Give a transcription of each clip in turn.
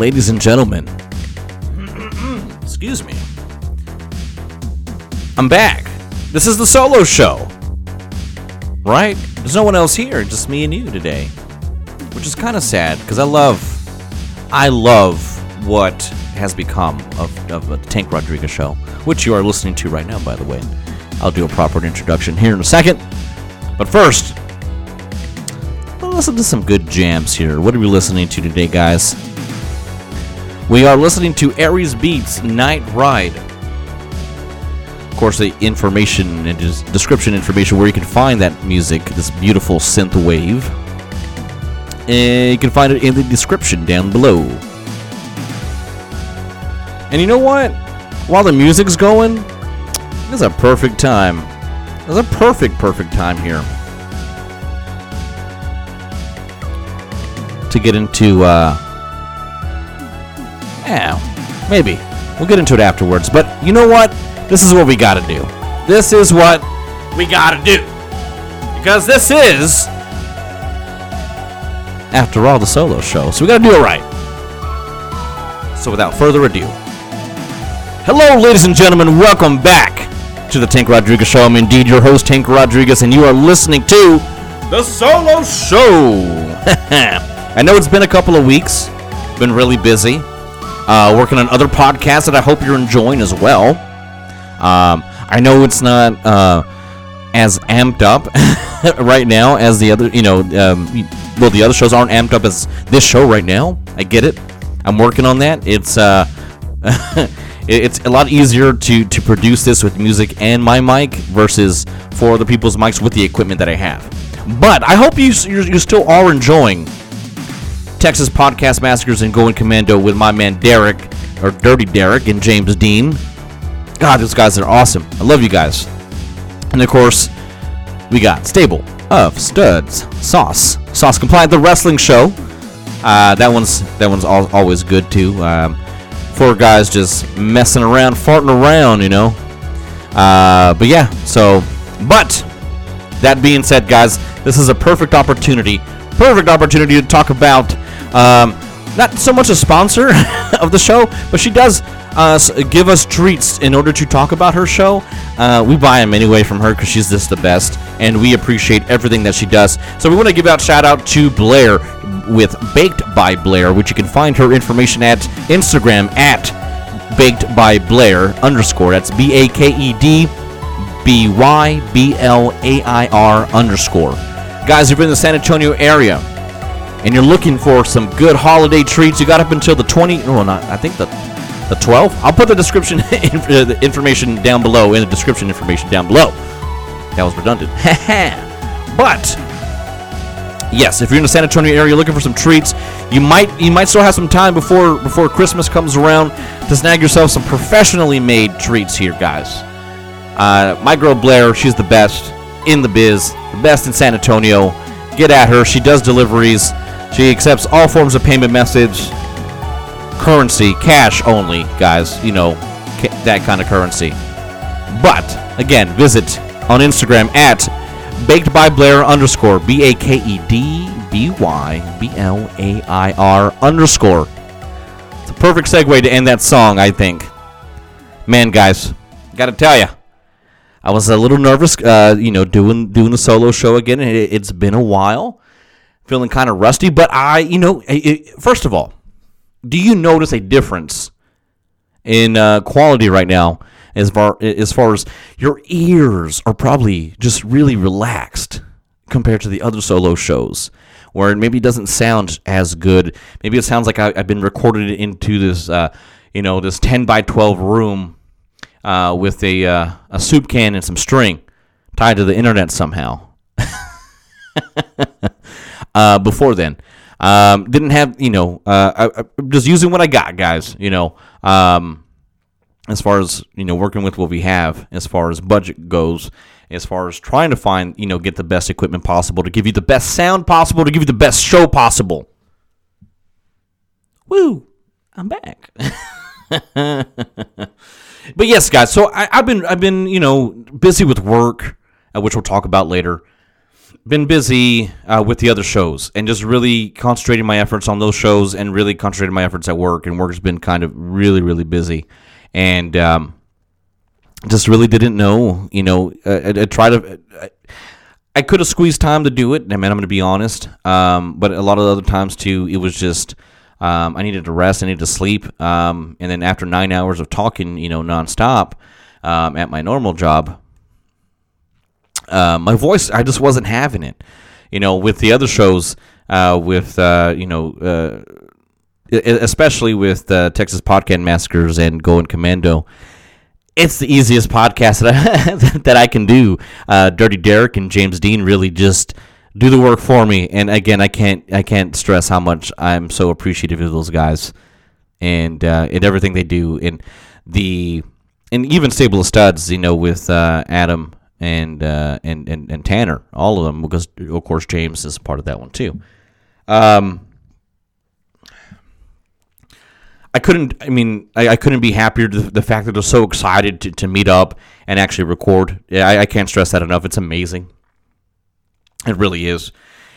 ladies and gentlemen. Excuse me. I'm back. This is the solo show. Right? There's no one else here, just me and you today. Which is kind of sad because I love I love what has become of, of the Tank Rodriguez show, which you are listening to right now, by the way. I'll do a proper introduction here in a second. But first, listen to some good jams here. What are we listening to today, guys? We are listening to Aries Beats Night Ride. Of course, the information and description information where you can find that music, this beautiful synth wave. And you can find it in the description down below. And you know what? While the music's going, is a perfect time. It's a perfect, perfect time here to get into. Uh, yeah, maybe we'll get into it afterwards. But you know what? This is what we got to do. This is what we got to do because this is, after all, the solo show. So we got to do it right. So without further ado, hello, ladies and gentlemen. Welcome back to the Tank Rodriguez Show. I'm indeed your host, Tank Rodriguez, and you are listening to the Solo Show. I know it's been a couple of weeks, been really busy, uh, working on other podcasts that I hope you're enjoying as well. Um, I know it's not uh, as amped up right now as the other, you know, um, well, the other shows aren't amped up as this show right now. I get it. I'm working on that. It's uh, it's a lot easier to to produce this with music and my mic versus for other people's mics with the equipment that I have. But I hope you you still are enjoying Texas Podcast Massacres and Going Commando with my man Derek, or Dirty Derek, and James Dean. God, those guys are awesome. I love you guys. And of course, we got Stable of Studs Sauce, Sauce Compliant, the wrestling show. Uh, that one's that one's al- always good too. Um, four guys just messing around, farting around, you know. Uh, but yeah, so but that being said, guys, this is a perfect opportunity, perfect opportunity to talk about um, not so much a sponsor of the show, but she does uh, give us treats in order to talk about her show. Uh, we buy them anyway from her because she's just the best, and we appreciate everything that she does. So we want to give out shout out to Blair with Baked by Blair, which you can find her information at Instagram at Baked by Blair underscore. That's B A K E D B Y B L A I R underscore. Guys, if you're in the San Antonio area, and you're looking for some good holiday treats, you got up until the 20. Oh, not I think the the 12th. I'll put the description the information down below in the description information down below. That was redundant. but yes, if you're in the San Antonio area looking for some treats, you might you might still have some time before before Christmas comes around to snag yourself some professionally made treats here, guys. Uh, my girl Blair, she's the best in the biz, the best in San Antonio. Get at her. She does deliveries. She accepts all forms of payment methods, currency, cash only, guys. You know, ca- that kind of currency. But again, visit on Instagram at baked by Blair underscore B A K E D B Y B L A I R underscore. It's a perfect segue to end that song, I think. Man, guys, gotta tell you, I was a little nervous, uh, you know, doing doing the solo show again. It, it's been a while feeling kind of rusty. But I, you know, it, first of all, do you notice a difference in uh, quality right now as far as far as your ears are probably just really relaxed compared to the other solo shows? Where it maybe doesn't sound as good. Maybe it sounds like I, have been recorded into this, uh, you know, this ten by twelve room uh, with a uh, a soup can and some string tied to the internet somehow. uh, before then. Um, didn't have, you know, uh, I, I, just using what I got, guys. You know, um, as far as you know, working with what we have, as far as budget goes, as far as trying to find, you know, get the best equipment possible to give you the best sound possible, to give you the best show possible. Woo! I'm back. but yes, guys. So I, have been I've been you know busy with work, uh, which we'll talk about later. Been busy uh, with the other shows and just really concentrating my efforts on those shows and really concentrating my efforts at work. And work has been kind of really, really busy, and um, just really didn't know. You know, I, I tried to. I, I could have squeezed time to do it. I mean, I'm going to be honest. Um, but a lot of other times too, it was just um, I needed to rest. I needed to sleep. Um, and then after nine hours of talking, you know, nonstop um, at my normal job, uh, my voice, I just wasn't having it. You know, with the other shows, uh, with uh, you know, uh, especially with uh, Texas Podcast Massacres and Going Commando, it's the easiest podcast that I, that I can do. Uh, Dirty Derek and James Dean really just do the work for me, and again, I can't I can't stress how much I'm so appreciative of those guys and and everything they do, and the and even Stable of Studs, you know, with Adam and, uh, and and and Tanner, all of them, because of course James is part of that one too. Um, I couldn't. I mean, I, I couldn't be happier. The, the fact that they're so excited to, to meet up and actually record. Yeah, I, I can't stress that enough. It's amazing. It really is,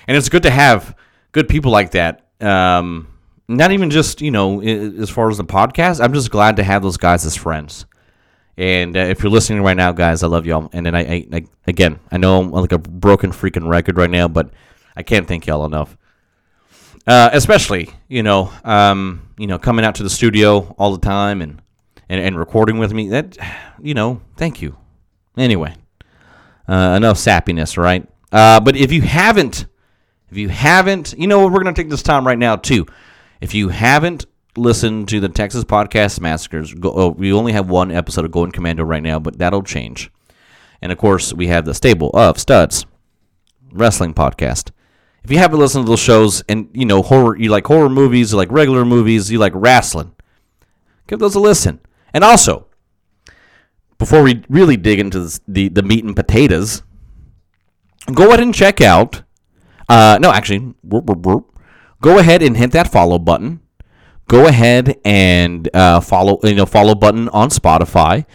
and it's good to have good people like that. Um, not even just you know as far as the podcast. I'm just glad to have those guys as friends. And uh, if you're listening right now, guys, I love y'all. And then I, I, I, again, I know I'm like a broken freaking record right now, but I can't thank y'all enough. Uh, especially, you know, um, you know, coming out to the studio all the time and, and, and recording with me. That, you know, thank you. Anyway, uh, enough sappiness, right? Uh, but if you haven't, if you haven't, you know, we're gonna take this time right now too. If you haven't listened to the Texas Podcast Massacres, go, oh, we only have one episode of Going Commando right now, but that'll change. And of course, we have the stable of Studs Wrestling Podcast if you haven't listened to those shows and you know horror, you like horror movies, you like regular movies, you like wrestling, give those a listen. And also, before we really dig into this, the the meat and potatoes, go ahead and check out. Uh, no, actually, go ahead and hit that follow button. Go ahead and uh, follow you know follow button on Spotify.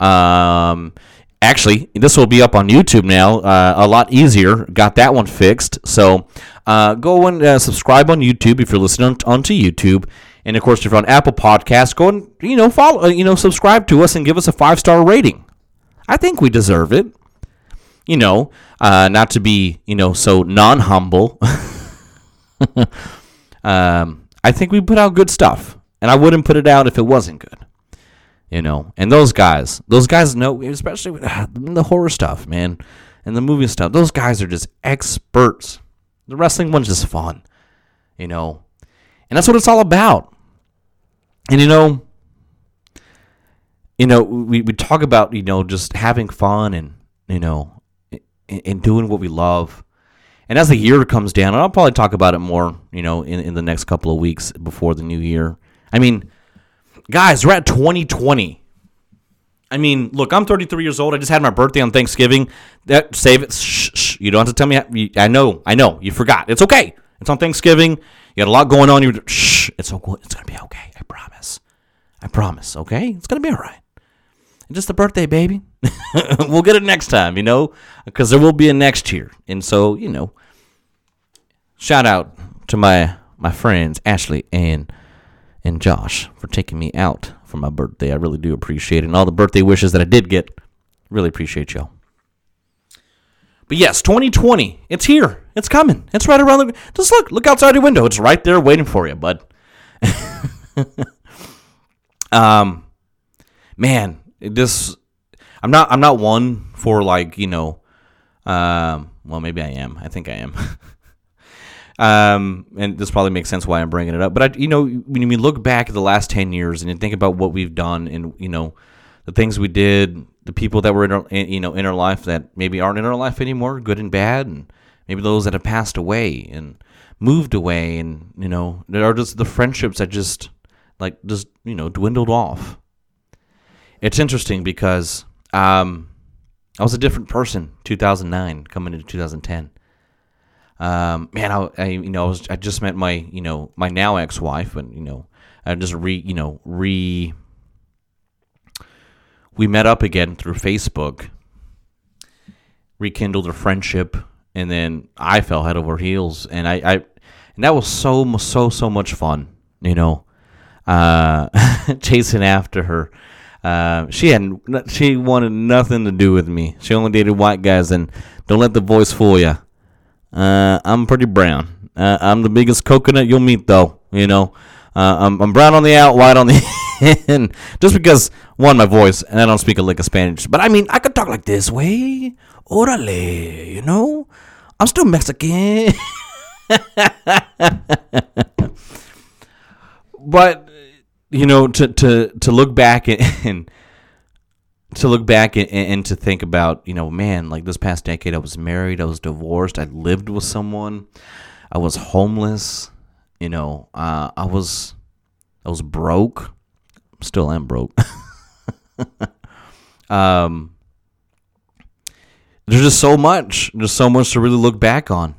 Um, actually, this will be up on YouTube now. Uh, a lot easier. Got that one fixed. So uh, go and uh, subscribe on YouTube if you're listening on, onto YouTube. And of course, if you're on Apple Podcasts, go and you know follow, uh, you know, subscribe to us and give us a five star rating. I think we deserve it. You know, uh, not to be you know so non humble. um, I think we put out good stuff, and I wouldn't put it out if it wasn't good you know. And those guys, those guys know, especially with the horror stuff, man, and the movie stuff. Those guys are just experts. The wrestling one's just fun, you know, and that's what it's all about. And you know, you know, we, we talk about you know just having fun and you know, and, and doing what we love. And as the year comes down, and I'll probably talk about it more, you know, in, in the next couple of weeks before the new year. I mean, guys, we're at 2020. I mean, look, I'm 33 years old. I just had my birthday on Thanksgiving. That save it. Shh, shh. You don't have to tell me. how I know. I know. You forgot. It's okay. It's on Thanksgiving. You got a lot going on. You shh. It's okay. It's gonna be okay. I promise. I promise. Okay. It's gonna be all right. Just a birthday, baby. we'll get it next time. You know, because there will be a next year. And so, you know, shout out to my my friends Ashley and and Josh for taking me out for my birthday. I really do appreciate it. And all the birthday wishes that I did get, really appreciate y'all. But yes, 2020, it's here. It's coming. It's right around the. Just look, look outside your window. It's right there waiting for you, bud. um, man, this. I'm not. I'm not one for like you know. Um, well, maybe I am. I think I am. Um, and this probably makes sense why I'm bringing it up. But I, you know, when we look back at the last ten years and you think about what we've done, and you know, the things we did, the people that were in our, you know, in our life that maybe aren't in our life anymore, good and bad, and maybe those that have passed away and moved away, and you know, there are just the friendships that just like just you know dwindled off. It's interesting because um, I was a different person 2009 coming into 2010 um, man, I, I, you know I was I just met my you know my now ex wife, and you know I just re you know re we met up again through Facebook, rekindled a friendship, and then I fell head over heels, and I, I and that was so so so much fun, you know, uh, chasing after her. Uh, she had she wanted nothing to do with me. She only dated white guys, and don't let the voice fool you. Uh, I'm pretty brown. Uh, I'm the biggest coconut you'll meet, though. You know, uh, I'm, I'm brown on the out, white on the in. Just because one, my voice, and I don't speak a lick of Spanish, but I mean, I could talk like this way. Orale, you know, I'm still Mexican. but you know, to to to look back and, and to look back and, and, to think about, you know, man, like this past decade, I was married, I was divorced, I lived with someone, I was homeless, you know, uh, I was, I was broke, still am broke. um, there's just so much, there's so much to really look back on,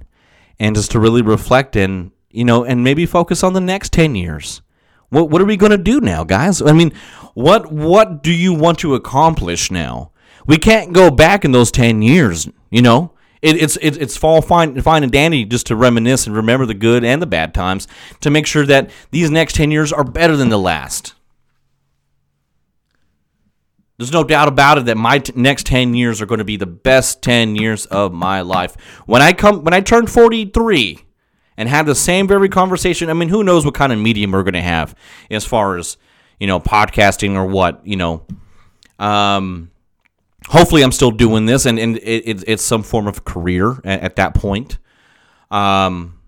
and just to really reflect and you know, and maybe focus on the next ten years. What what are we going to do now, guys? I mean, what what do you want to accomplish now? We can't go back in those ten years. You know, it, it's it, it's fall fine fine and dandy just to reminisce and remember the good and the bad times to make sure that these next ten years are better than the last. There's no doubt about it that my t- next 10 years are going to be the best 10 years of my life. When I come when I turn 43, and have the same very conversation. I mean, who knows what kind of medium we're going to have as far as, you know, podcasting or what, you know. Um, hopefully I'm still doing this and, and it, it's some form of career at, at that point. Um,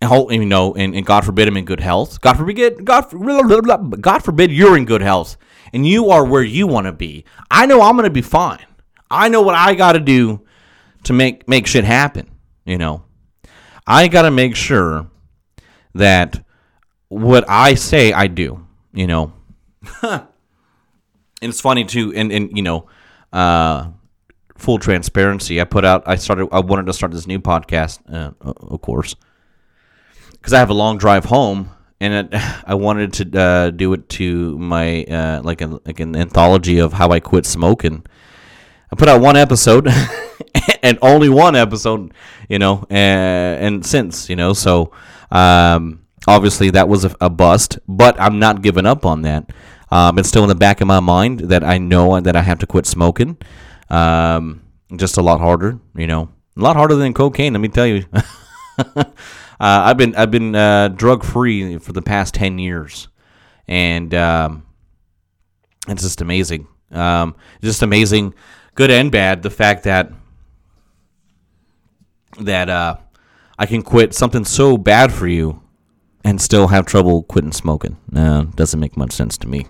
and hope, you know, and, and God forbid I'm in good health. God forbid, God, God forbid you're in good health and you are where you want to be. I know I'm going to be fine. I know what I got to do to make make shit happen, you know. I got to make sure that what I say I do, you know. and it's funny too and and you know, uh full transparency, I put out I started I wanted to start this new podcast uh, of course. Cuz I have a long drive home and it, I wanted to uh, do it to my uh, like like an anthology of how I quit smoking. I put out one episode and only one episode, you know, and, and since, you know, so um, obviously that was a, a, bust, but I'm not giving up on that. Um, it's still in the back of my mind that I know that I have to quit smoking. Um, just a lot harder, you know, a lot harder than cocaine. Let me tell you. uh, I've been I've been uh, drug free for the past ten years, and um, it's just amazing. Um, just amazing, good and bad. The fact that that uh, I can quit something so bad for you and still have trouble quitting smoking. No, doesn't make much sense to me.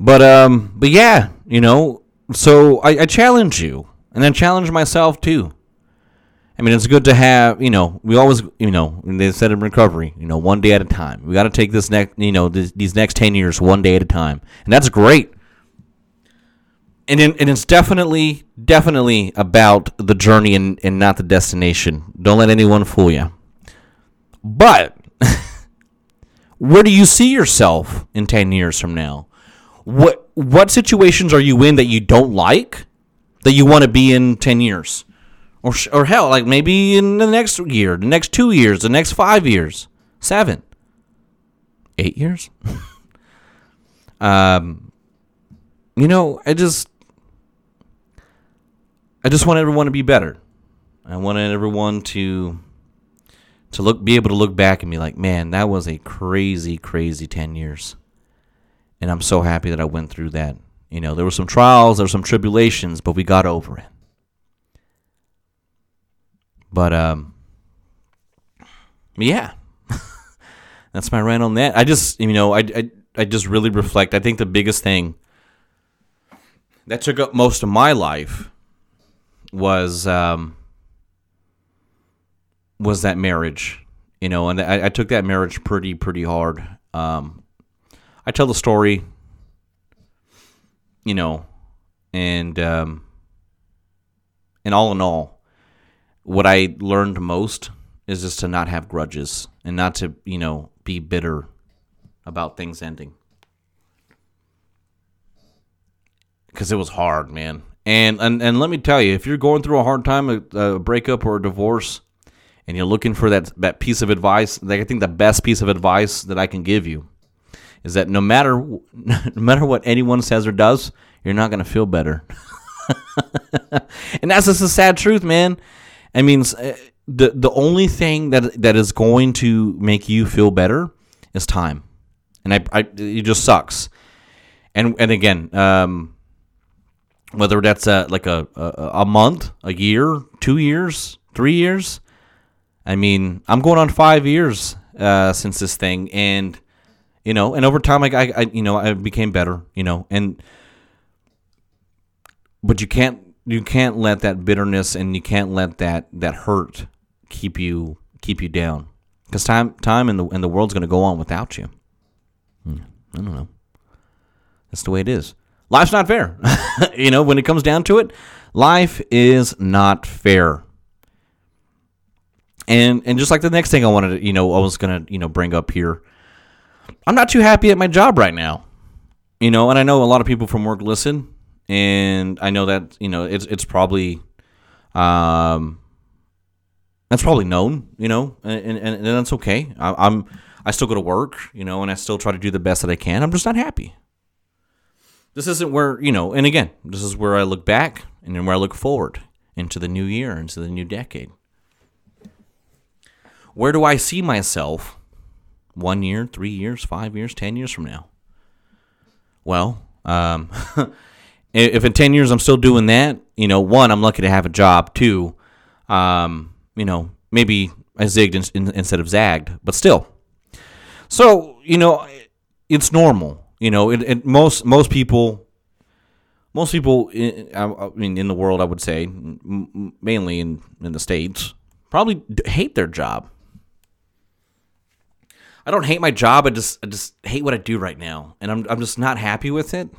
But um, but yeah, you know, so I, I challenge you, and I challenge myself too. I mean, it's good to have, you know, we always, you know, they said in recovery, you know, one day at a time. We got to take this next, you know, this, these next 10 years one day at a time. And that's great and and it's definitely definitely about the journey and, and not the destination. Don't let anyone fool you. But where do you see yourself in 10 years from now? What what situations are you in that you don't like that you want to be in 10 years? Or or hell, like maybe in the next year, the next 2 years, the next 5 years, 7 8 years? um you know, I just I just want everyone to be better. I wanted everyone to to look be able to look back and be like, "Man, that was a crazy crazy 10 years." And I'm so happy that I went through that. You know, there were some trials, there were some tribulations, but we got over it. But um yeah. That's my rant on that. I just, you know, I, I I just really reflect. I think the biggest thing that took up most of my life was um, was that marriage, you know, and I, I took that marriage pretty pretty hard. Um, I tell the story, you know, and um, and all in all, what I learned most is just to not have grudges and not to you know be bitter about things ending because it was hard, man And, and and let me tell you, if you're going through a hard time, a, a breakup or a divorce, and you're looking for that that piece of advice, like I think the best piece of advice that I can give you is that no matter no matter what anyone says or does, you're not gonna feel better. and that's just a sad truth, man. I mean, uh, the the only thing that that is going to make you feel better is time, and I, I it just sucks. And and again, um, whether that's a, like a, a a month, a year, two years, three years. I mean, I'm going on five years uh, since this thing, and you know, and over time, I, I, I you know, I became better, you know, and but you can't you can't let that bitterness and you can't let that that hurt keep you keep you down because time time in the and the world's going to go on without you. Hmm, I don't know. That's the way it is. Life's not fair. you know, when it comes down to it, life is not fair. And and just like the next thing I wanted to, you know, I was to, you know, bring up here. I'm not too happy at my job right now. You know, and I know a lot of people from work listen and I know that you know it's it's probably um that's probably known, you know, and, and, and that's okay. I, am I still go to work, you know, and I still try to do the best that I can. I'm just not happy. This isn't where you know, and again, this is where I look back and then where I look forward into the new year, into the new decade. Where do I see myself one year, three years, five years, ten years from now? Well, um, if in 10 years I'm still doing that, you know, one, I'm lucky to have a job. Two, um, you know, maybe I zigged in, in, instead of zagged, but still. So, you know, it's normal. You know, it, it most most people most people in, I mean in the world I would say mainly in in the states probably hate their job. I don't hate my job, I just I just hate what I do right now and I'm I'm just not happy with it.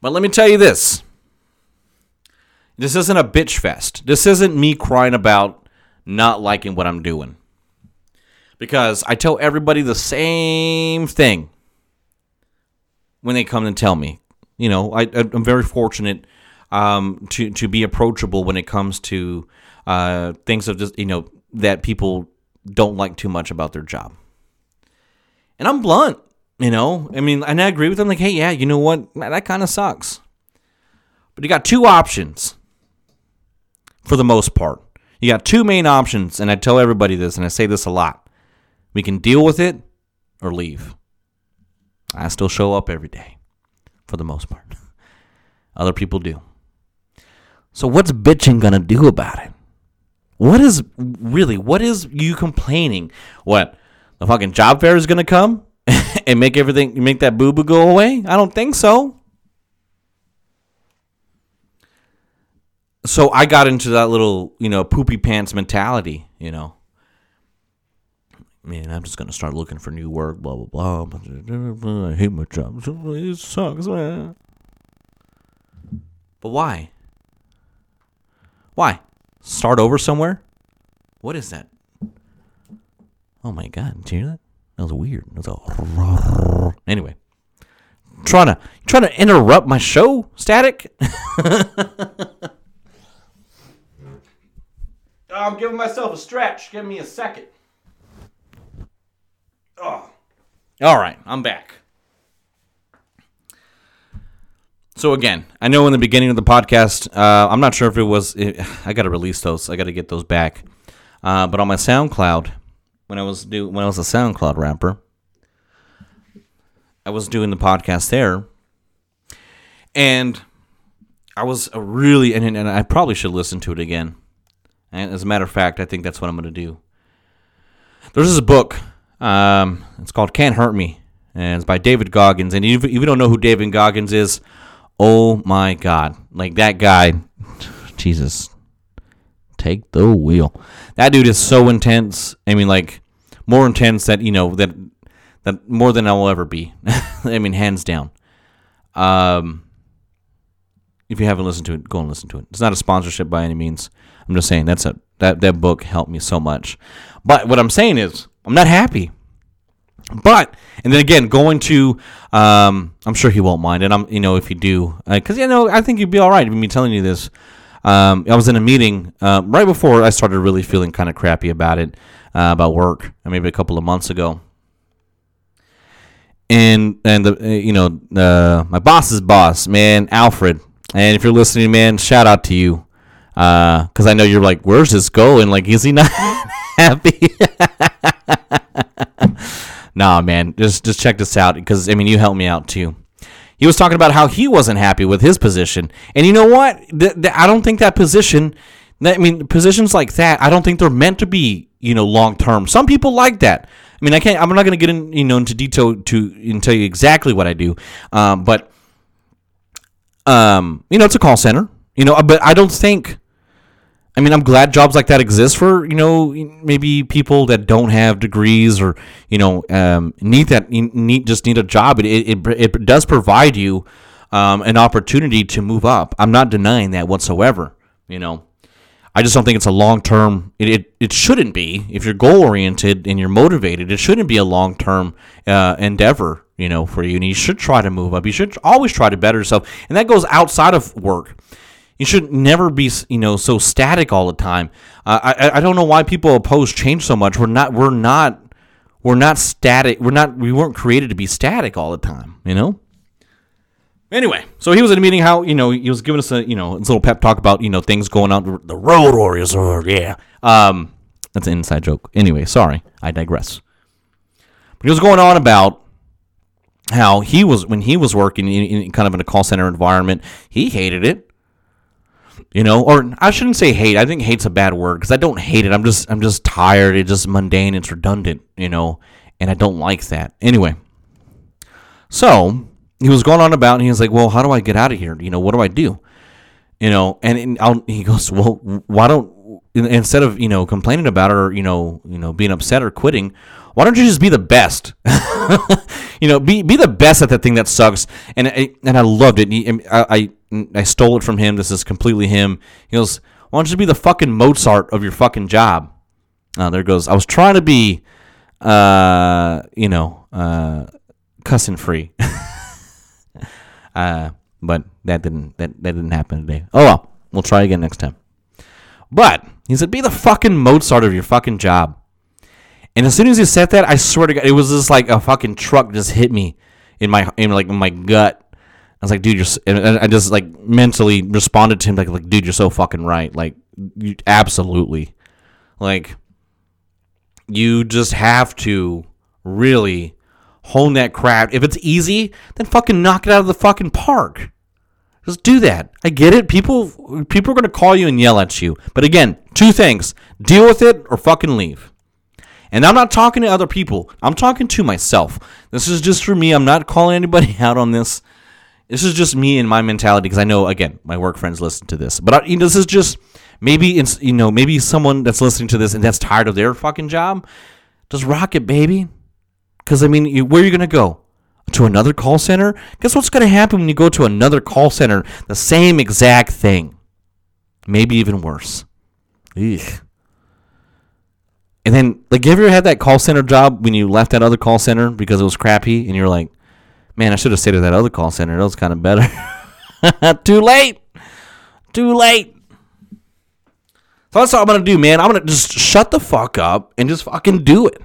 But let me tell you this this isn't a bitch fest. This isn't me crying about not liking what I'm doing. Because I tell everybody the same thing when they come and tell me. You know, I, am very fortunate um, to, to be approachable when it comes to uh, things of just, you know, that people don't like too much about their job. And I'm blunt. You know, I mean, and I agree with them. Like, hey, yeah, you know what? That kind of sucks. But you got two options for the most part. You got two main options, and I tell everybody this, and I say this a lot. We can deal with it or leave. I still show up every day for the most part. Other people do. So, what's bitching gonna do about it? What is really, what is you complaining? What? The fucking job fair is gonna come? and make everything make that boo boo go away? I don't think so. So I got into that little, you know, poopy pants mentality, you know. Man, I'm just gonna start looking for new work, blah blah blah. I hate my job. It sucks, man. But why? Why? Start over somewhere? What is that? Oh my god, did you hear that? That was weird. That was a anyway. Trying to trying to interrupt my show, static. I'm giving myself a stretch. Give me a second. Oh. All right, I'm back. So again, I know in the beginning of the podcast, uh, I'm not sure if it was. It, I got to release those. I got to get those back. Uh, but on my SoundCloud, when I was do when I was a SoundCloud rapper. I was doing the podcast there, and I was a really and, and I probably should listen to it again. And as a matter of fact, I think that's what I'm going to do. There's this book. Um, it's called "Can't Hurt Me," and it's by David Goggins. And if, if you don't know who David Goggins is, oh my God, like that guy, Jesus, take the wheel. That dude is so intense. I mean, like more intense that you know that that more than I will ever be. I mean, hands down. Um, if you haven't listened to it, go and listen to it. It's not a sponsorship by any means. I'm just saying that's a that that book helped me so much. But what I'm saying is, I'm not happy. But and then again, going to, um, I'm sure he won't mind, and I'm, you know, if you do, because uh, you know, I think you'd be all right me telling you this. Um, I was in a meeting uh, right before I started really feeling kind of crappy about it, uh, about work, uh, maybe a couple of months ago. And and the uh, you know uh, my boss's boss, man, Alfred. And if you're listening, man, shout out to you, because I know you're like, where's this going? Like, is he not happy? nah, man, just just check this out because I mean you helped me out too. He was talking about how he wasn't happy with his position, and you know what? I don't think that position. I mean, positions like that, I don't think they're meant to be, you know, long term. Some people like that. I mean, I can't. I'm not going to get in, you know, into detail to and tell you exactly what I do, um, but, um, you know, it's a call center, you know, but I don't think I mean, I'm glad jobs like that exist for you know maybe people that don't have degrees or you know um, need that need just need a job. It it, it does provide you um, an opportunity to move up. I'm not denying that whatsoever. You know, I just don't think it's a long term. It, it it shouldn't be if you're goal oriented and you're motivated. It shouldn't be a long term uh, endeavor. You know, for you, and you should try to move up. You should always try to better yourself, and that goes outside of work you should never be, you know, so static all the time. Uh, I I don't know why people oppose change so much. We're not we're not we're not static. We're not we weren't created to be static all the time. You know. Anyway, so he was at a meeting. How you know he was giving us a you know his little pep talk about you know things going on. The Road Warriors, or yeah, um, that's an inside joke. Anyway, sorry, I digress. But he was going on about how he was when he was working in, in, kind of in a call center environment. He hated it you know? Or i shouldn't say hate. I think hate's a bad word because i don't hate it. I'm just i'm just tired. It's just mundane. It's redundant you know? And i don't like that. Anyway. So he was going on about and he was like well how do i get out of here? You know what do i do? You know? And, and he goes well why don't instead of you know complaining about it or you know you know being upset or quitting why don't you just be the best you know be be the best at that thing that sucks and I, and I loved it I, I I stole it from him. This is completely him. He goes, Why don't you be the fucking Mozart of your fucking job? Uh, there goes. I was trying to be, uh, you know, uh, cussing free. uh, but that didn't that, that didn't happen today. Oh well, we'll try again next time. But he said, "Be the fucking Mozart of your fucking job." And as soon as he said that, I swear to God, it was just like a fucking truck just hit me in my in like in my gut. I was like, dude, you're. And I just like mentally responded to him like, like, dude, you're so fucking right. Like, you, absolutely. Like, you just have to really hone that craft. If it's easy, then fucking knock it out of the fucking park. Just do that. I get it. People, people are gonna call you and yell at you. But again, two things: deal with it or fucking leave. And I'm not talking to other people. I'm talking to myself. This is just for me. I'm not calling anybody out on this. This is just me and my mentality because I know again my work friends listen to this, but I, you know, this is just maybe it's you know maybe someone that's listening to this and that's tired of their fucking job. Just rock it, baby. Because I mean, you, where are you gonna go? To another call center? Guess what's gonna happen when you go to another call center? The same exact thing, maybe even worse. Ugh. And then, like, you ever had that call center job when you left that other call center because it was crappy, and you're like, Man, I should have stayed at that other call center. That was kind of better. Too late. Too late. So that's all I'm gonna do, man. I'm gonna just shut the fuck up and just fucking do it.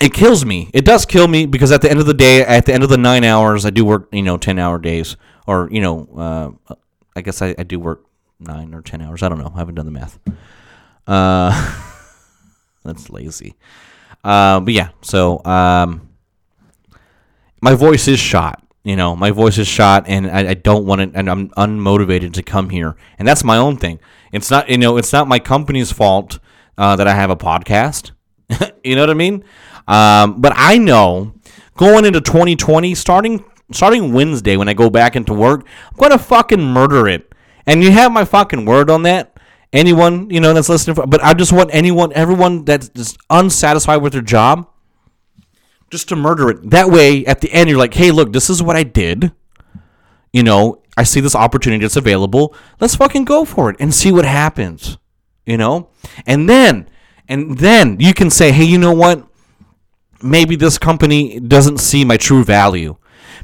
It kills me. It does kill me because at the end of the day, at the end of the nine hours, I do work, you know, ten hour days, or you know, uh, I guess I, I do work nine or ten hours. I don't know. I haven't done the math. Uh, that's lazy. Uh, but yeah. So um, my voice is shot. You know, my voice is shot, and I, I don't want it, and I'm unmotivated to come here, and that's my own thing. It's not, you know, it's not my company's fault uh, that I have a podcast. you know what I mean? Um, but I know going into 2020, starting starting Wednesday when I go back into work, I'm gonna fucking murder it. And you have my fucking word on that. Anyone you know that's listening, for, but I just want anyone, everyone that's unsatisfied with their job, just to murder it. That way, at the end, you're like, hey, look, this is what I did. You know, I see this opportunity that's available. Let's fucking go for it and see what happens. You know? And then, and then you can say, hey, you know what? maybe this company doesn't see my true value.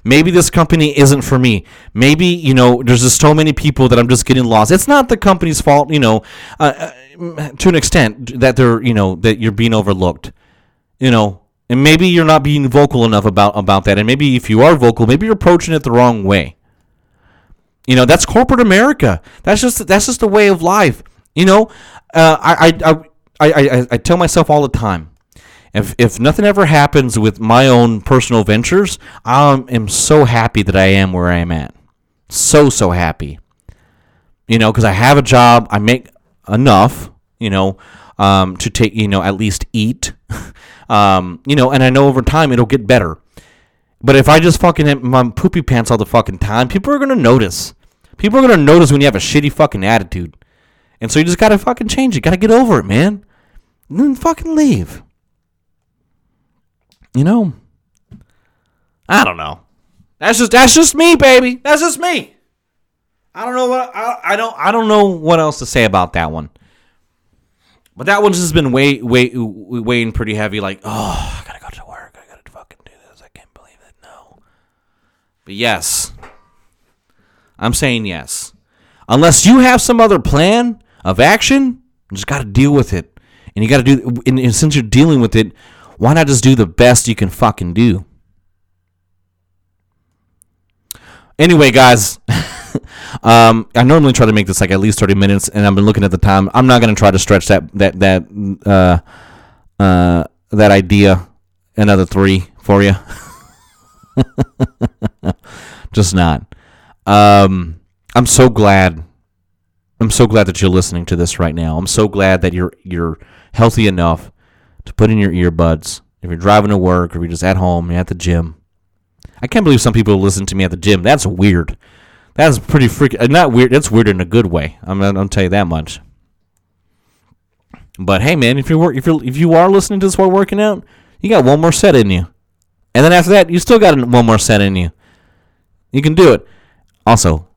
Maybe this company isn't for me. Maybe, you know, there's just so many people that I'm just getting lost. It's not the company's fault, you know, uh, uh, to an extent that they're, you know, that you're being overlooked. You know, and maybe you're not being vocal enough about about that. And maybe if you are vocal, maybe you're approaching it the wrong way. You know, that's corporate America. That's just that's just the way of life. You know, uh, I, I, I, I, I tell myself all the time, if if nothing ever happens with my own personal ventures, I am so happy that I am where I am at. So so happy. You know, because I have a job, I make enough. You know, um, to take you know at least eat. um, you know, and I know over time it'll get better. But if I just fucking have my poopy pants all the fucking time, people are gonna notice. People are gonna notice when you have a shitty fucking attitude. And so you just gotta fucking change it. Gotta get over it, man. And then fucking leave. You know? I don't know. That's just that's just me, baby. That's just me. I don't know what I, I don't I don't know what else to say about that one. But that one's just been way way weighing pretty heavy. Like, oh, I gotta go to work. I gotta fucking do this. I can't believe it. No. But yes, I'm saying yes. Unless you have some other plan of action, you just gotta deal with it. And you gotta do. And, and since you're dealing with it, why not just do the best you can fucking do? Anyway, guys, um, I normally try to make this like at least thirty minutes, and I've been looking at the time. I'm not gonna try to stretch that that that uh, uh, that idea another three for you. Just not. Um, I'm so glad. I'm so glad that you're listening to this right now. I'm so glad that you're you're healthy enough to put in your earbuds. If you're driving to work or you're just at home, you're at the gym. I can't believe some people listen to me at the gym. That's weird. That's pretty freaking. Uh, not weird. That's weird in a good way. I'm gonna, tell you that much. But hey, man, if you're if you if you are listening to this while working out, you got one more set in you, and then after that, you still got one more set in you. You can do it. Also,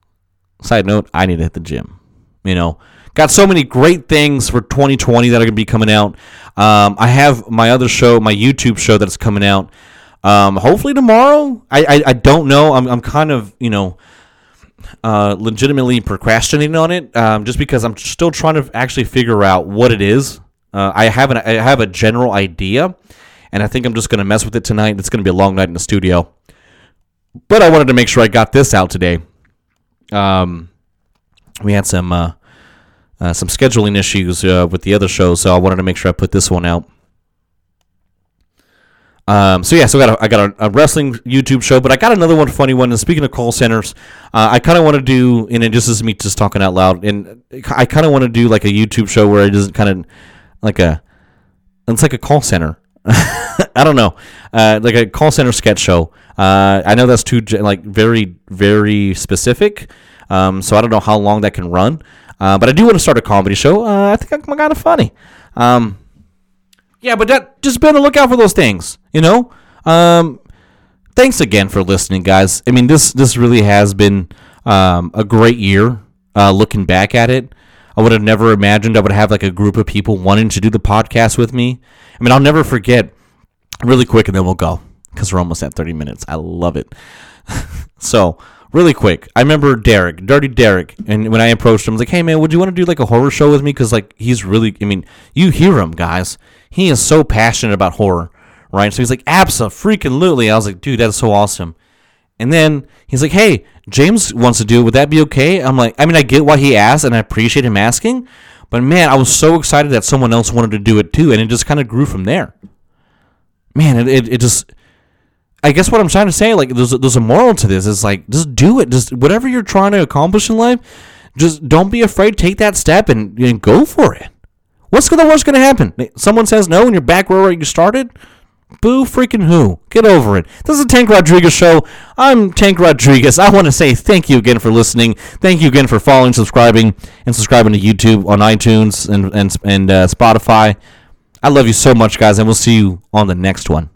side note, I need to hit the gym. You know, got so many great things for 2020 that are going to be coming out. Um, I have my other show, my YouTube show that's coming out. Um, hopefully tomorrow. I, I, I don't know. I'm, I'm kind of, you know, uh, legitimately procrastinating on it um, just because I'm still trying to actually figure out what it is. Uh, I have an, I have a general idea, and I think I'm just going to mess with it tonight. It's going to be a long night in the studio. But I wanted to make sure I got this out today. Um, we had some uh, uh, some scheduling issues uh, with the other shows, so I wanted to make sure I put this one out. Um, so yeah, so I got a, I got a, a, wrestling YouTube show, but I got another one funny one. And speaking of call centers, uh, I kind of want to do, and it just is me just talking out loud, and I kind of want to do like a YouTube show where it isn't kind of like a, it's like a call center. I don't know, uh, like a call center sketch show. Uh, I know that's too like very very specific, um, so I don't know how long that can run. Uh, but I do want to start a comedy show. Uh, I think I'm kind of funny. Um, yeah, but that, just be on the lookout for those things. You know. Um, thanks again for listening, guys. I mean, this this really has been um, a great year. Uh, looking back at it, I would have never imagined I would have like a group of people wanting to do the podcast with me. I mean, I'll never forget. Really quick, and then we'll go because we're almost at 30 minutes. I love it. so really quick, I remember Derek, Dirty Derek, and when I approached him, I was like, "Hey man, would you want to do like a horror show with me?" Because like he's really, I mean, you hear him, guys. He is so passionate about horror, right? So he's like, "Absolutely!" Freaking lutely." I was like, "Dude, that's so awesome." And then he's like, "Hey, James wants to do it. Would that be okay?" I'm like, "I mean, I get why he asked, and I appreciate him asking, but man, I was so excited that someone else wanted to do it too, and it just kind of grew from there." Man, it, it, it just I guess what I'm trying to say, like, there's a, there's a moral to this. Is like, just do it. Just whatever you're trying to accomplish in life, just don't be afraid. Take that step and, and go for it. What's the worst going to happen? Someone says no, and you're back where you started. Boo freaking who? Get over it. This is the Tank Rodriguez Show. I'm Tank Rodriguez. I want to say thank you again for listening. Thank you again for following, subscribing, and subscribing to YouTube on iTunes and and and uh, Spotify. I love you so much, guys, and we'll see you on the next one.